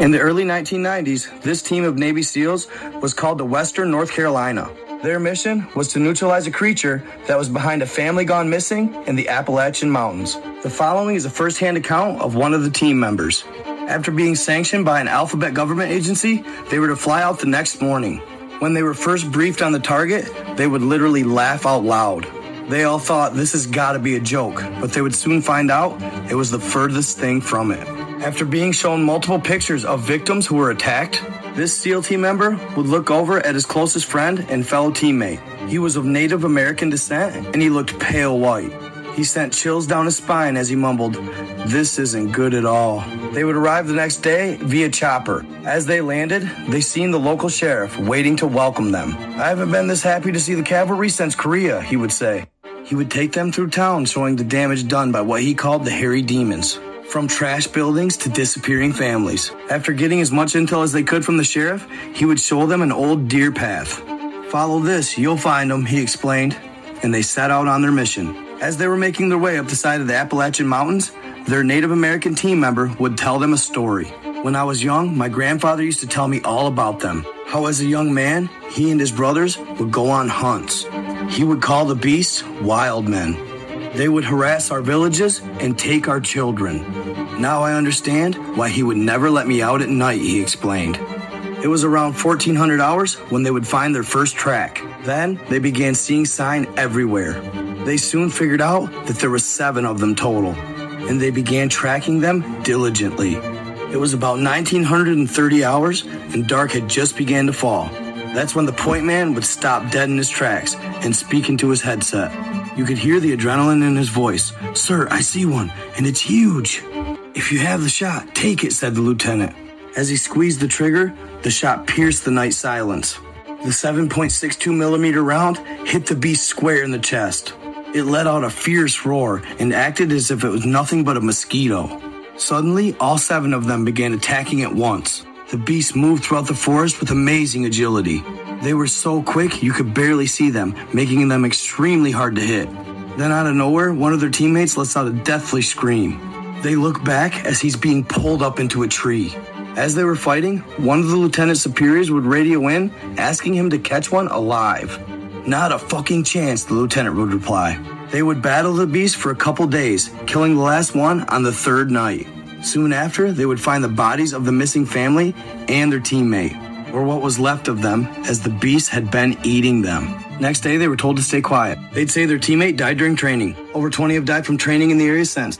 In the early 1990s, this team of Navy SEALs was called the Western North Carolina. Their mission was to neutralize a creature that was behind a family gone missing in the Appalachian Mountains. The following is a first-hand account of one of the team members. After being sanctioned by an alphabet government agency, they were to fly out the next morning. When they were first briefed on the target, they would literally laugh out loud. They all thought this has got to be a joke, but they would soon find out it was the furthest thing from it. After being shown multiple pictures of victims who were attacked, this SEAL team member would look over at his closest friend and fellow teammate. He was of Native American descent and he looked pale white. He sent chills down his spine as he mumbled, This isn't good at all. They would arrive the next day via chopper. As they landed, they seen the local sheriff waiting to welcome them. I haven't been this happy to see the cavalry since Korea, he would say. He would take them through town showing the damage done by what he called the hairy demons from trash buildings to disappearing families. After getting as much intel as they could from the sheriff, he would show them an old deer path. Follow this, you'll find them, he explained, and they set out on their mission. As they were making their way up the side of the Appalachian Mountains, their Native American team member would tell them a story. When I was young, my grandfather used to tell me all about them. How, as a young man, he and his brothers would go on hunts. He would call the beasts wild men. They would harass our villages and take our children. Now I understand why he would never let me out at night, he explained. It was around 1400 hours when they would find their first track. Then they began seeing sign everywhere. They soon figured out that there were seven of them total, and they began tracking them diligently. It was about 1930 hours, and dark had just began to fall. That's when the point man would stop dead in his tracks and speak into his headset. You could hear the adrenaline in his voice. Sir, I see one, and it's huge. If you have the shot, take it, said the lieutenant. As he squeezed the trigger, the shot pierced the night silence. The 7.62 millimeter round hit the beast square in the chest. It let out a fierce roar and acted as if it was nothing but a mosquito. Suddenly, all seven of them began attacking at once. The beast moved throughout the forest with amazing agility. They were so quick you could barely see them, making them extremely hard to hit. Then out of nowhere, one of their teammates lets out a deathly scream. They look back as he's being pulled up into a tree. As they were fighting, one of the lieutenant superiors would radio in, asking him to catch one alive. Not a fucking chance, the lieutenant would reply. They would battle the beast for a couple days, killing the last one on the third night. Soon after, they would find the bodies of the missing family and their teammate or what was left of them, as the beast had been eating them. Next day, they were told to stay quiet. They'd say their teammate died during training. Over 20 have died from training in the area since.